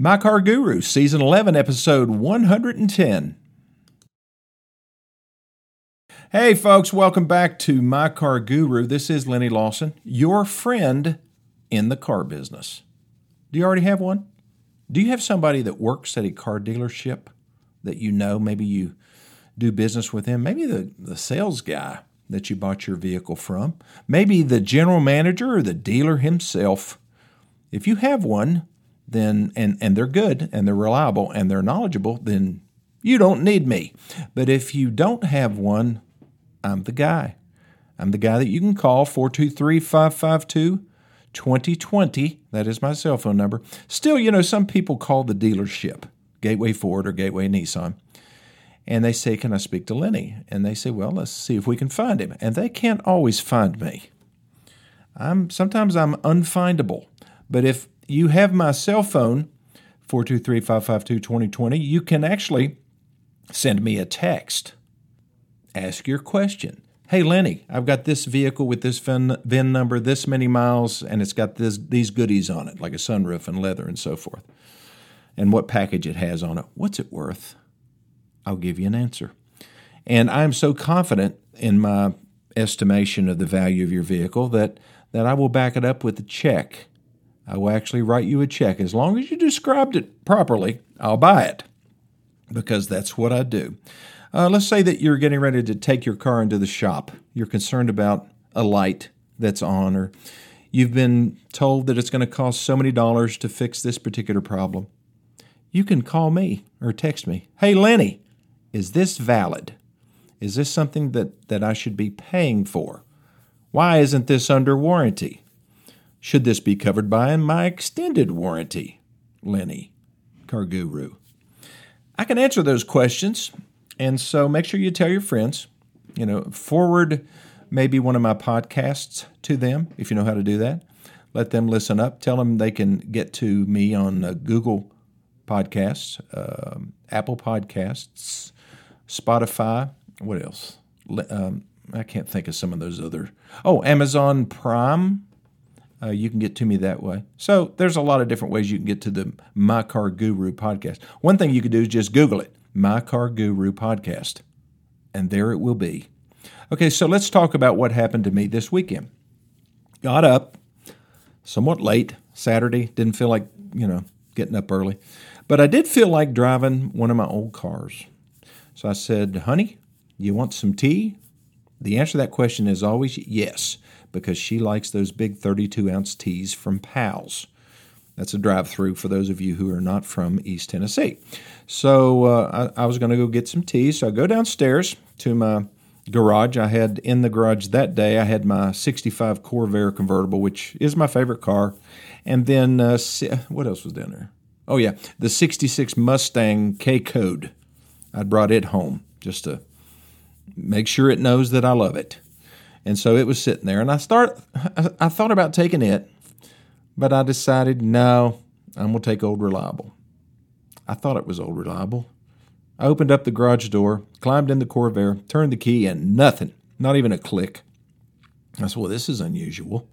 My Car Guru, Season 11, Episode 110. Hey, folks, welcome back to My Car Guru. This is Lennie Lawson, your friend in the car business. Do you already have one? Do you have somebody that works at a car dealership that you know? Maybe you do business with him. Maybe the, the sales guy that you bought your vehicle from. Maybe the general manager or the dealer himself. If you have one, then and and they're good and they're reliable and they're knowledgeable, then you don't need me. But if you don't have one, I'm the guy. I'm the guy that you can call 423 552 2020. That is my cell phone number. Still, you know, some people call the dealership, Gateway Ford or Gateway Nissan, and they say, Can I speak to Lennie? And they say, Well, let's see if we can find him. And they can't always find me. I'm sometimes I'm unfindable. But if you have my cell phone, 423 552 2020, you can actually send me a text. Ask your question. Hey, Lennie, I've got this vehicle with this VIN, VIN number, this many miles, and it's got this, these goodies on it, like a sunroof and leather and so forth, and what package it has on it. What's it worth? I'll give you an answer. And I'm so confident in my estimation of the value of your vehicle that, that I will back it up with a check I will actually write you a check. As long as you described it properly, I'll buy it because that's what I do. Uh, let's say that you're getting ready to take your car into the shop. You're concerned about a light that's on, or you've been told that it's going to cost so many dollars to fix this particular problem. You can call me or text me. Hey, Lennie, is this valid? Is this something that, that I should be paying for? Why isn't this under warranty? Should this be covered by my extended warranty? Lennie, Car Guru. I can answer those questions, and so make sure you tell your friends. You know, forward maybe one of my podcasts to them if you know how to do that. Let them listen up. Tell them they can get to me on uh, Google Podcasts, uh, Apple Podcasts, Spotify. What else? Um, I can't think of some of those other. Oh, Amazon Prime uh, you can get to me that way. So there's a lot of different ways you can get to the My Car Guru podcast. One thing you could do is just Google it, My Car Guru podcast, and there it will be. Okay, so let's talk about what happened to me this weekend. Got up somewhat late Saturday, didn't feel like, you know, getting up early, but I did feel like driving one of my old cars. So I said, honey, you want some tea? The answer to that question is always yes because she likes those big 32 ounce teas from Pal's. That's a drive through for those of you who are not from East Tennessee. So uh, I, I, was going to go get some tea. So I go downstairs to my garage. I had in the garage that day, I had my 65 Corvair convertible, which is my favorite car. And then uh, what else was down there? Oh, yeah, the 66 Mustang K Code. I brought it home just to make sure it knows that I love it. And so it was sitting there, and I start. I thought about taking it, but I decided no, I'm gonna take Old Reliable. I thought it was Old Reliable. I opened up the garage door, climbed in the Corvair, turned the key, and nothing, not even a click. I said, "Well, this is unusual."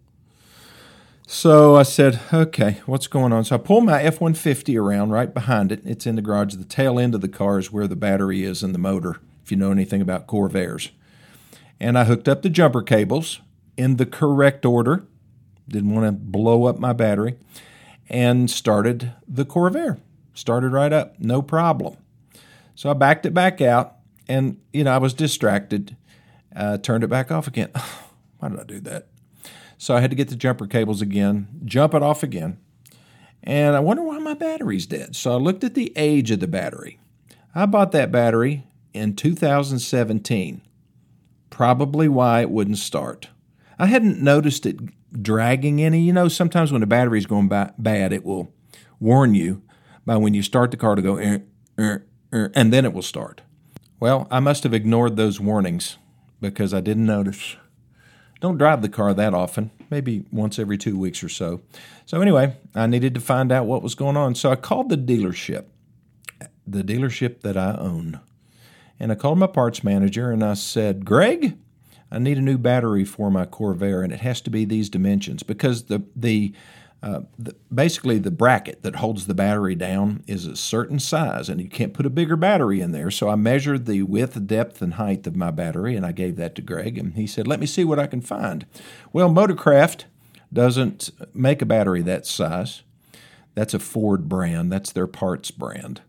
So I said, "Okay, what's going on?" So I pull my F one fifty around right behind it. It's in the garage. The tail end of the car is where the battery is and the motor. If you know anything about Corvairs and I hooked up the jumper cables in the correct order. Didn't want to blow up my battery and started the Corvair. Started right up, no problem. So I backed it back out and, you know, I was distracted. Uh, turned it back off again. Why did I do that? So I had to get the jumper cables again, jump it off again. And I wonder why my battery's dead. So I looked at the age of the battery. I bought that battery in 2017 probably why it wouldn't start. I hadn't noticed it dragging any. You know, sometimes when the battery's going ba- bad, it will warn you by when you start the car to go, er, er, er, and then it will start. Well, I must have ignored those warnings because I didn't notice. Don't drive the car that often, maybe once every two weeks or so. So, anyway, I needed to find out what was going on. So, I called the dealership, the dealership that I own. And I called my parts manager and I said, Greg, I need a new battery for my Corvair, and it has to be these dimensions because the the uh, the, basically the bracket that holds the battery down is a certain size, and you can't put a bigger battery in there. So I measured the width, depth, and height of my battery, and I gave that to Greg, and he said, "Let me see what I can find." Well, Motorcraft doesn't make a battery that size. That's a Ford brand. That's their parts brand.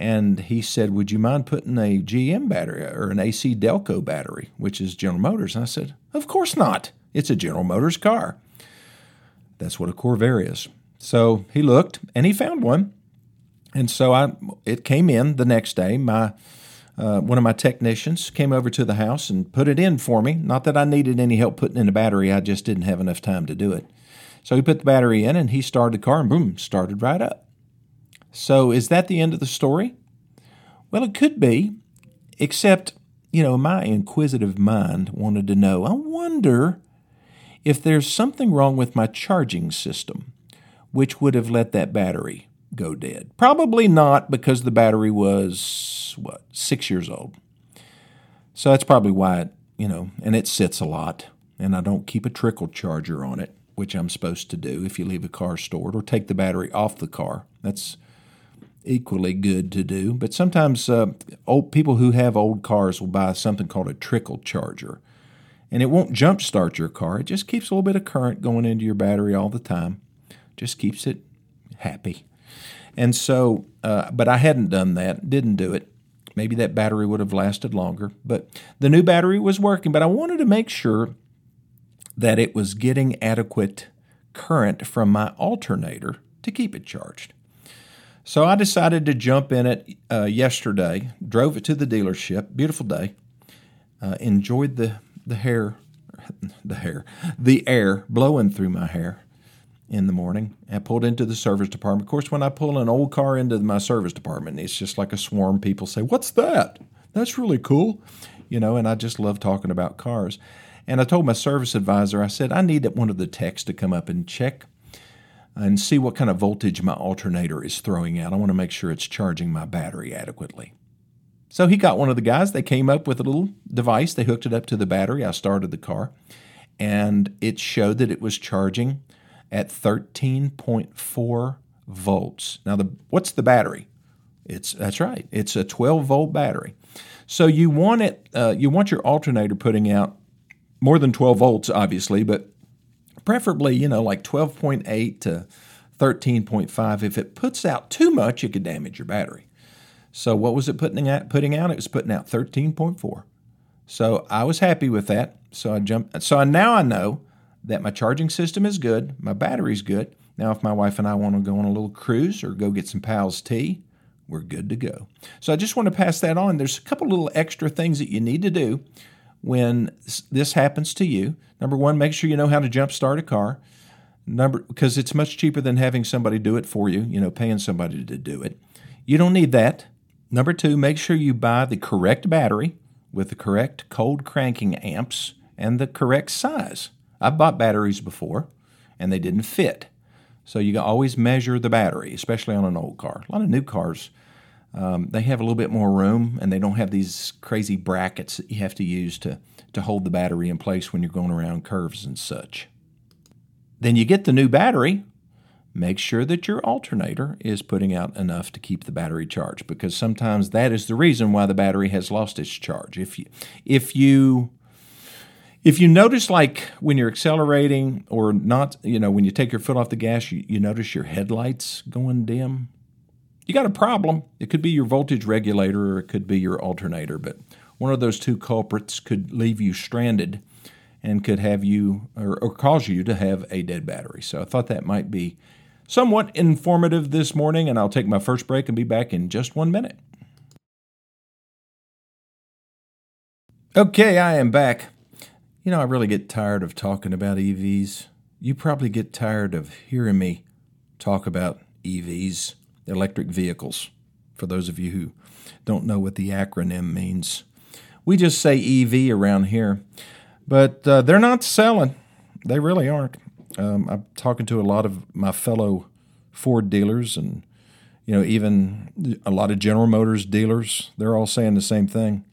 And he said, Would you mind putting a GM battery or an AC Delco battery, which is General Motors? And I said, Of course not. It's a General Motors car. That's what a Corvair is. So he looked and he found one. And so I, it came in the next day. My uh, one of my technicians came over to the house and put it in for me. Not that I needed any help putting in a battery, I just didn't have enough time to do it. So he put the battery in and he started the car and boom, started right up. So is that the end of the story? Well, it could be, except, you know, my inquisitive mind wanted to know I wonder if there's something wrong with my charging system, which would have let that battery go dead. Probably not because the battery was, what, six years old. So that's probably why it, you know, and it sits a lot, and I don't keep a trickle charger on it, which I'm supposed to do if you leave a car stored, or take the battery off the car. That's equally good to do. But sometimes uh, old people who have old cars will buy something called a trickle charger. And it won't jump start your car. It just keeps a little bit of current going into your battery all the time. Just keeps it happy. And so, uh, but I hadn't done that, didn't do it. Maybe that battery would have lasted longer. But the new battery was working, but I wanted to make sure that it was getting adequate current from my alternator to keep it charged. So I decided to jump in it uh, yesterday. Drove it to the dealership. Beautiful day. Uh, enjoyed the the hair, the hair, the air blowing through my hair in the morning. I pulled into the service department. Of course, when I pull an old car into my service department, it's just like a swarm. People say, "What's that? That's really cool," you know. And I just love talking about cars. And I told my service advisor, I said, I need one of the techs to come up and check and see what kind of voltage my alternator is throwing out. I want to make sure it's charging my battery adequately. So he got one of the guys. They came up with a little device. They hooked it up to the battery. I started the car, and it showed that it was charging at 13.4 volts. Now, the what's the battery? It's that's right. It's a 12 volt battery. So you want it. Uh, you want your alternator putting out more than 12 volts, obviously, but preferably, you know, like 12.8 to 13.5. If it puts out too much, it could damage your battery. So what was it putting out? Putting out it was putting out 13.4. So I was happy with that. So I jumped. So now I know that my charging system is good, my battery's good. Now if my wife and I want to go on a little cruise or go get some Pal's tea, we're good to go. So I just want to pass that on. There's a couple little extra things that you need to do when this happens to you. Number one, make sure you know how to jump start a car. Number because it's much cheaper than having somebody do it for you, you know, paying somebody to do it. You don't need that. Number two, make sure you buy the correct battery with the correct cold cranking amps and the correct size. I've bought batteries before and they didn't fit. So you can always measure the battery, especially on an old car. A lot of new cars, um, they have a little bit more room and they don't have these crazy brackets that you have to use to, to hold the battery in place when you're going around curves and such. Then you get the new battery, make sure that your alternator is putting out enough to keep the battery charged because sometimes that is the reason why the battery has lost its charge. If you if you if you notice like when you're accelerating or not, you know, when you take your foot off the gas, you, you notice your headlights going dim, you got a problem. It could be your voltage regulator or it could be your alternator, but one of those two culprits could leave you stranded and could have you or, or cause you to have a dead battery. So I thought that might be somewhat informative this morning, and I'll take my first break and be back in just one minute. Okay, I am back. You know, I really get tired of talking about EVs. You probably get tired of hearing me talk about EVs, electric vehicles, for those of you who don't know what the acronym means. We just say EV around here, but uh, they're not selling. They really aren't. Um, I'm talking to a lot of my fellow Ford dealers and you know even a lot of General Motors dealers. They're all saying the same thing.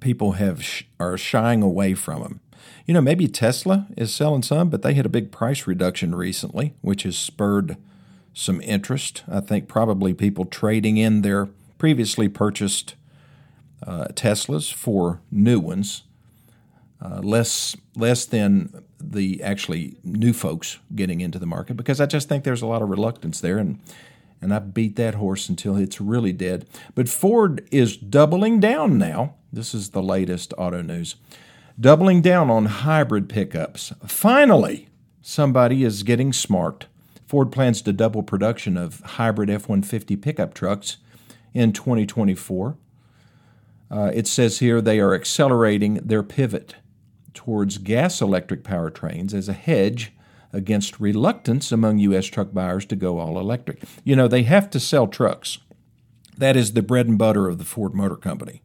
People have are shying away from them. You know, maybe Tesla is selling some, but they had a big price reduction recently, which has spurred some interest. I think probably people trading in their previously purchased uh, Teslas for new ones, uh, less less than the actually new folks getting into the market because I just think there's a lot of reluctance there and and I beat that horse until it's really dead. But Ford is doubling down now. This is the latest auto news. Doubling down on hybrid pickups. Finally, somebody is getting smart. Ford plans to double production of hybrid F 150 pickup trucks in 2024. Uh, it says here they are accelerating their pivot towards gas electric powertrains as a hedge against reluctance among U.S. truck buyers to go all electric. You know, they have to sell trucks. That is the bread and butter of the Ford Motor Company.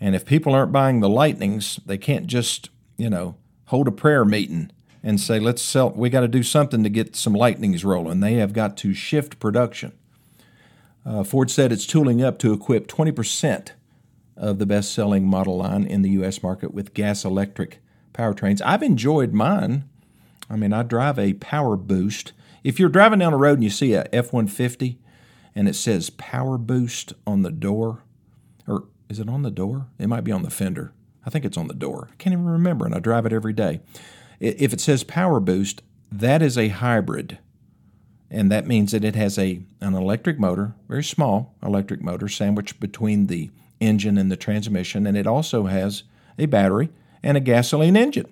And if people aren't buying the Lightnings, they can't just, you know, hold a prayer meeting and say, let's sell, we got to do something to get some Lightnings rolling. They have got to shift production. Uh, Ford said it's tooling up to equip 20% of the best selling model line in the U.S. market with gas electric powertrains. I've enjoyed mine. I mean, I drive a Power Boost. If you're driving down the road and you see a F 150 and it says Power Boost on the door, or is it on the door? It might be on the fender. I think it's on the door. I can't even remember, and I drive it every day. If it says Power Boost, that is a hybrid. And that means that it has a an electric motor, very small electric motor, sandwiched between the engine and the transmission, and it also has a battery and a gasoline engine.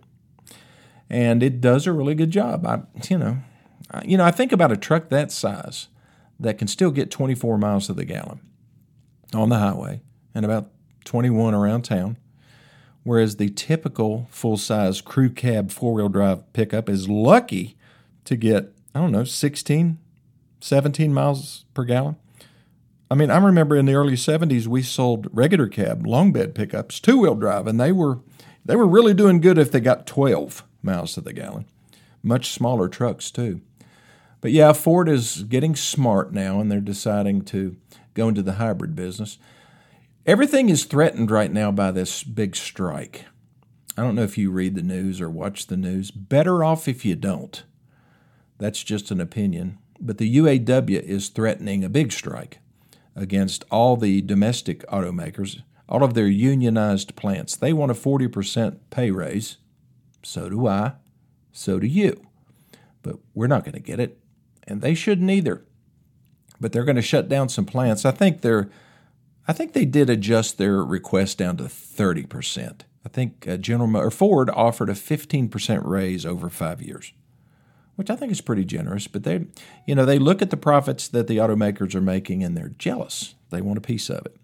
And it does a really good job. I, you know, I, you know, I think about a truck that size that can still get 24 miles to the gallon on the highway and about 21 around town, whereas the typical full-size crew cab four-wheel drive pickup is lucky to get I don't know 16, 17 miles per gallon. I mean, I remember in the early 70s we sold regular cab long bed pickups, two wheel drive, and they were they were really doing good if they got 12 miles to the gallon. Much smaller trucks too. But yeah, Ford is getting smart now and they're deciding to go into the hybrid business. Everything is threatened right now by this big strike. I don't know if you read the news or watch the news. Better off if you don't. That's just an opinion. But the UAW is threatening a big strike against all the domestic automakers, all of their unionized plants. They want a 40% pay raise. So do I. So do you. But we're not going to get it. And they shouldn't either. But they're going to shut down some plants. I think they're I think they did adjust their request down to 30%. I think General or Ford offered a 15% raise over 5 years which I think is pretty generous. But they, you know, they look at the profits that the automakers are making and they're jealous. They want a piece of it.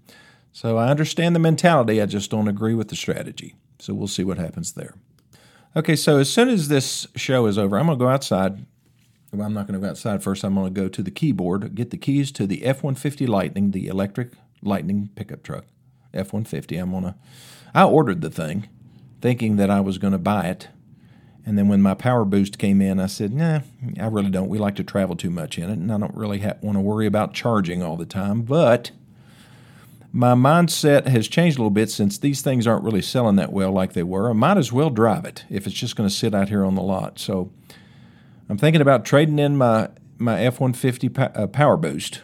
So I understand the mentality. I just don't agree with the strategy. So we'll see what happens there. Okay, so as soon as this show is over, I'm going to go outside. Well, I'm not going to go outside first. I'm going to go to the keyboard, get the keys to the F 150 Lightning, the electric Lightning pickup truck. F 150. I'm on a, I ordered the thing thinking that I was going to buy it and then when my power boost came in, I said, nah, I really don't. We like to travel too much in it, and I don't really ha- want to worry about charging all the time. But my mindset has changed a little bit since these things aren't really selling that well like they were. I might as well drive it if it's just going to sit out here on the lot. So I'm thinking about trading in my, my F 150 uh, Power Boost.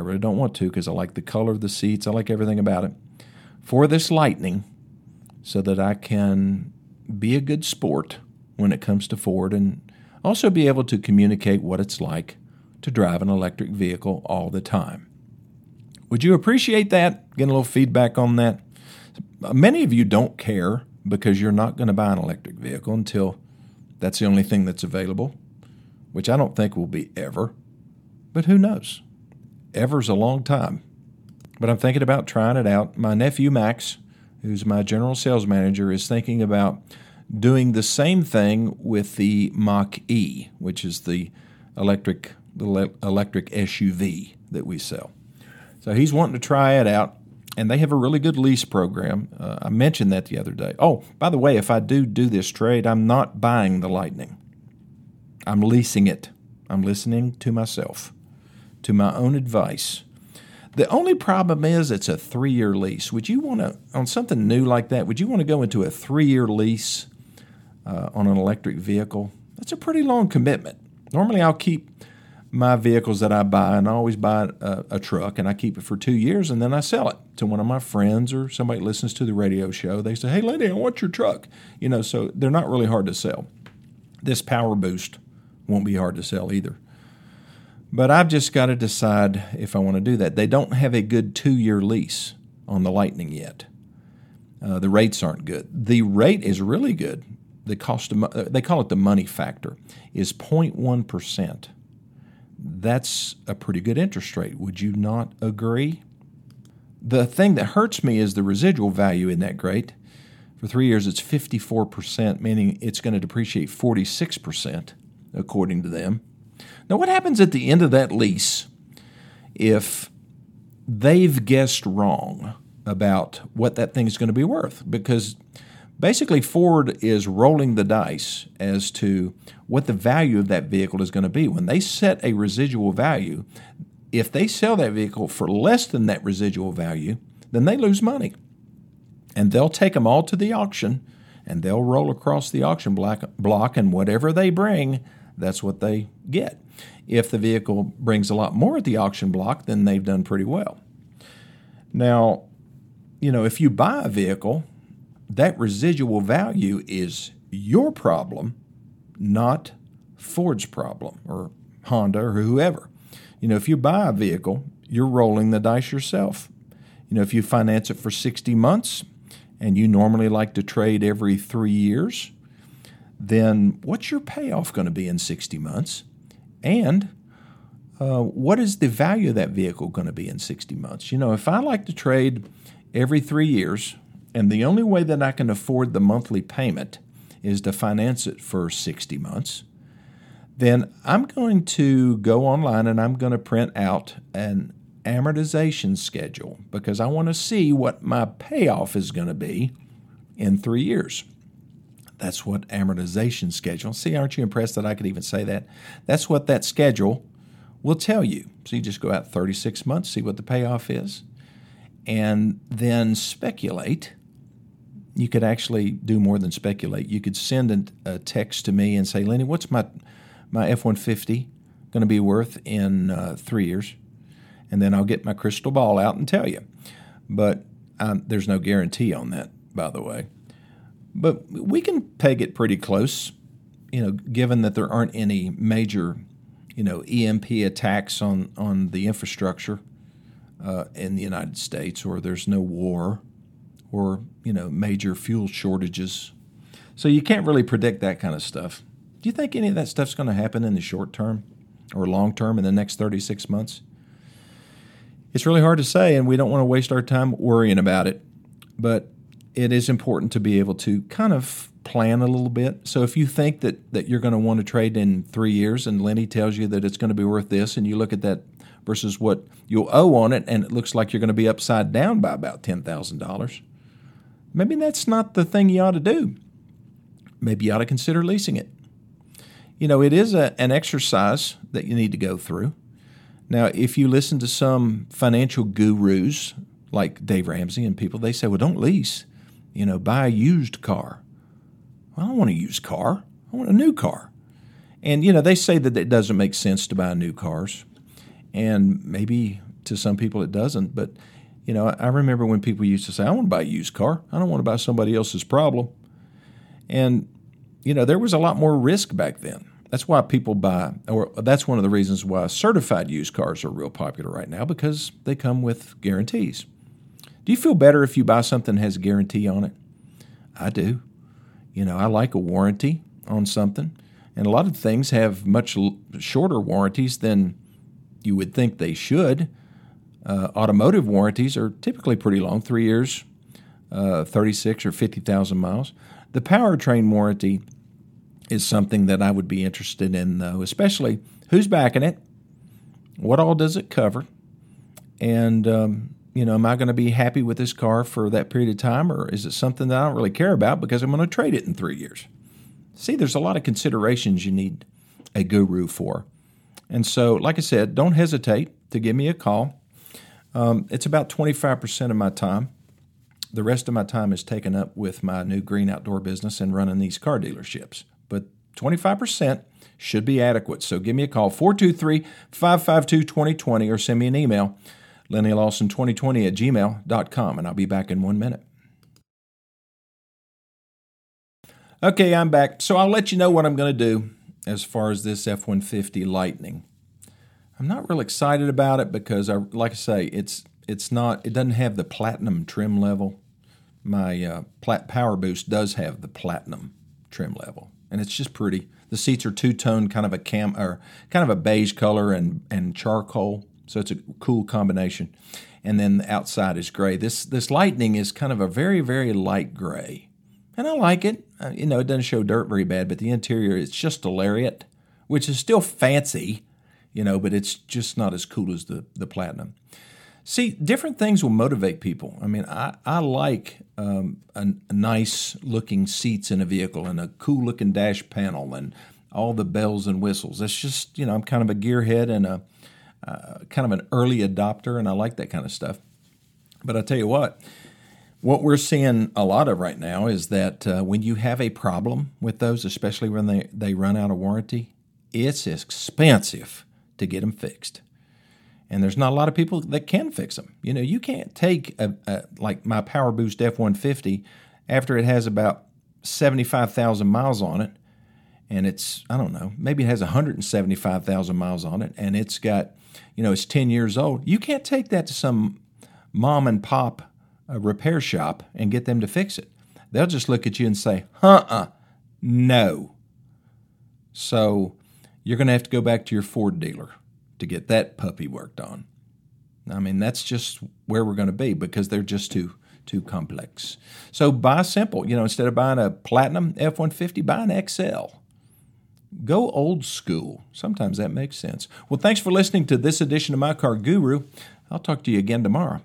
I really don't want to because I like the color of the seats, I like everything about it, for this Lightning so that I can be a good sport when it comes to Ford and also be able to communicate what it's like to drive an electric vehicle all the time. Would you appreciate that? Get a little feedback on that. Many of you don't care because you're not going to buy an electric vehicle until that's the only thing that's available, which I don't think will be ever. But who knows? Ever's a long time. But I'm thinking about trying it out. My nephew Max, who's my general sales manager, is thinking about doing the same thing with the Mach E, which is the electric the electric SUV that we sell. So he's wanting to try it out, and they have a really good lease program. Uh, I mentioned that the other day. Oh, by the way, if I do do this trade, I'm not buying the Lightning. I'm leasing it. I'm listening to myself, to my own advice. The only problem is it's a three year lease. Would you want to, on something new like that, would you want to go into a three year lease uh, on an electric vehicle? That's a pretty long commitment. Normally, I'll keep my vehicles that I buy, and I always buy a, a, truck, and I keep it for two years, and then I sell it to one of my friends or somebody listens to the radio show. They say, "Hey, Lennie, I want your truck," you know. So they're not really hard to sell. This Power Boost won't be hard to sell either. But I've just got to decide if I want to do that. They don't have a good two-year lease on the Lightning yet. Uh, the rates aren't good. The rate is really good. The cost of, uh, they call it the money factor is 0.1 percent that's a pretty good interest rate. Would you not agree? The thing that hurts me is the residual value isn't that great. For three years, it's 54%, meaning it's going to depreciate 46%, according to them. Now, what happens at the end of that lease if they've guessed wrong about what that thing is going to be worth? Because Basically, Ford is rolling the dice as to what the value of that vehicle is going to be. When they set a residual value, if they sell that vehicle for less than that residual value, then they lose money. And they'll take them all to the auction and they'll roll across the auction block, and whatever they bring, that's what they get. If the vehicle brings a lot more at the auction block, then they've done pretty well. Now, you know, if you buy a vehicle that residual value is your problem, not Ford's problem or Honda or whoever. You know, if you buy a vehicle, you're rolling the dice yourself. You know, if you finance it for 60 months and you normally like to trade every three years, then what's your payoff going to be in 60 months? And uh, what is the value of that vehicle going to be in 60 months? You know, if I like to trade every three years, and the only way that I can afford the monthly payment is to finance it for 60 months, then I'm going to go online and I'm going to print out an amortization schedule because I want to see what my payoff is going to be in three years. That's what amortization schedule. See, aren't you impressed that I could even say that? That's what that schedule will tell you. So you just go out 36 months, see what the payoff is, and then speculate you could actually do more than speculate. You could send a, text to me and say, Lennie, what's my my F one fifty going to be worth in uh, three years? And then I'll get my crystal ball out and tell you. But um, there's no guarantee on that, by the way. But we can peg it pretty close, you know, given that there aren't any major, you know, EMP attacks on on the infrastructure uh, in the United States, or there's no war or you know major fuel shortages. So you can't really predict that kind of stuff. Do you think any of that stuff's going to happen in the short term or long term in the next 36 months? It's really hard to say, and we don't want to waste our time worrying about it. But it is important to be able to kind of plan a little bit. So if you think that, that you're going to want to trade in three years and Lennie tells you that it's going to be worth this, and you look at that versus what you'll owe on it, and it looks like you're going to be upside down by about $10,000, maybe that's not the thing you ought to do. Maybe you ought to consider leasing it. You know, it is a, an exercise that you need to go through. Now, if you listen to some financial gurus like Dave Ramsey and people, they say, well, don't lease, you know, buy a used car. Well, I don't want a used car, I want a new car. And, you know, they say that it doesn't make sense to buy new cars. And maybe to some people it doesn't, but you know, I remember when people used to say, I want to buy a used car. I don't want to buy somebody else's problem. And, you know, there was a lot more risk back then. That's why people buy, or that's one of the reasons why certified used cars are real popular right now because they come with guarantees. Do you feel better if you buy something that has a guarantee on it? I do. You know, I like a warranty on something, and a lot of things have much shorter warranties than you would think they should. Uh, automotive warranties are typically pretty long, three years, uh, 36 or 50,000 miles. The powertrain warranty is something that I would be interested in, though, especially who's backing it, what all does it cover, and um, you know, am I going to be happy with this car for that period of time, or is it something that I don't really care about because I'm going to trade it in three years? See, there's a lot of considerations you need a guru for. And so, like I said, don't hesitate to give me a call. Um, it's about 25% of my time. The rest of my time is taken up with my new green outdoor business and running these car dealerships. But 25% should be adequate. So give me a call, 423 552 2020, or send me an email, lennylawson2020 at gmail.com, and I'll be back in one minute. Okay, I'm back. So I'll let you know what I'm going to do as far as this F 150 Lightning. I'm not real excited about it because, I, like I say, it's it's not it doesn't have the platinum trim level. My uh, Plat Power Boost does have the platinum trim level, and it's just pretty. The seats are two tone, kind of a cam or kind of a beige color and and charcoal, so it's a cool combination. And then the outside is gray. This this Lightning is kind of a very very light gray, and I like it. Uh, you know, it doesn't show dirt very bad, but the interior it's just a lariat, which is still fancy, you know, but it's just not as cool as the the platinum. See, different things will motivate people. I mean, I, I like um, a, a nice looking seats in a vehicle and a cool looking dash panel and all the bells and whistles. That's just, you know, I'm kind of a gearhead and a uh, kind of an early adopter, and I like that kind of stuff. But I tell you what, what we're seeing a lot of right now is that uh, when you have a problem with those, especially when they, they run out of warranty, it's expensive to get them fixed and there's not a lot of people that can fix them. You know, you can't take a, a like my Power Boost F150 after it has about 75,000 miles on it, and it's I don't know, maybe it has 175,000 miles on it, and it's got, you know, it's 10 years old. You can't take that to some mom and pop uh, repair shop and get them to fix it. They'll just look at you and say, "Huh, uh, no." So you're going to have to go back to your Ford dealer to get that puppy worked on. I mean, that's just where we're going to be because they're just too too complex. So buy simple. You know, instead of buying a platinum F-150, buy an XL. Go old school. Sometimes that makes sense. Well, thanks for listening to this edition of My Car Guru. I'll talk to you again tomorrow.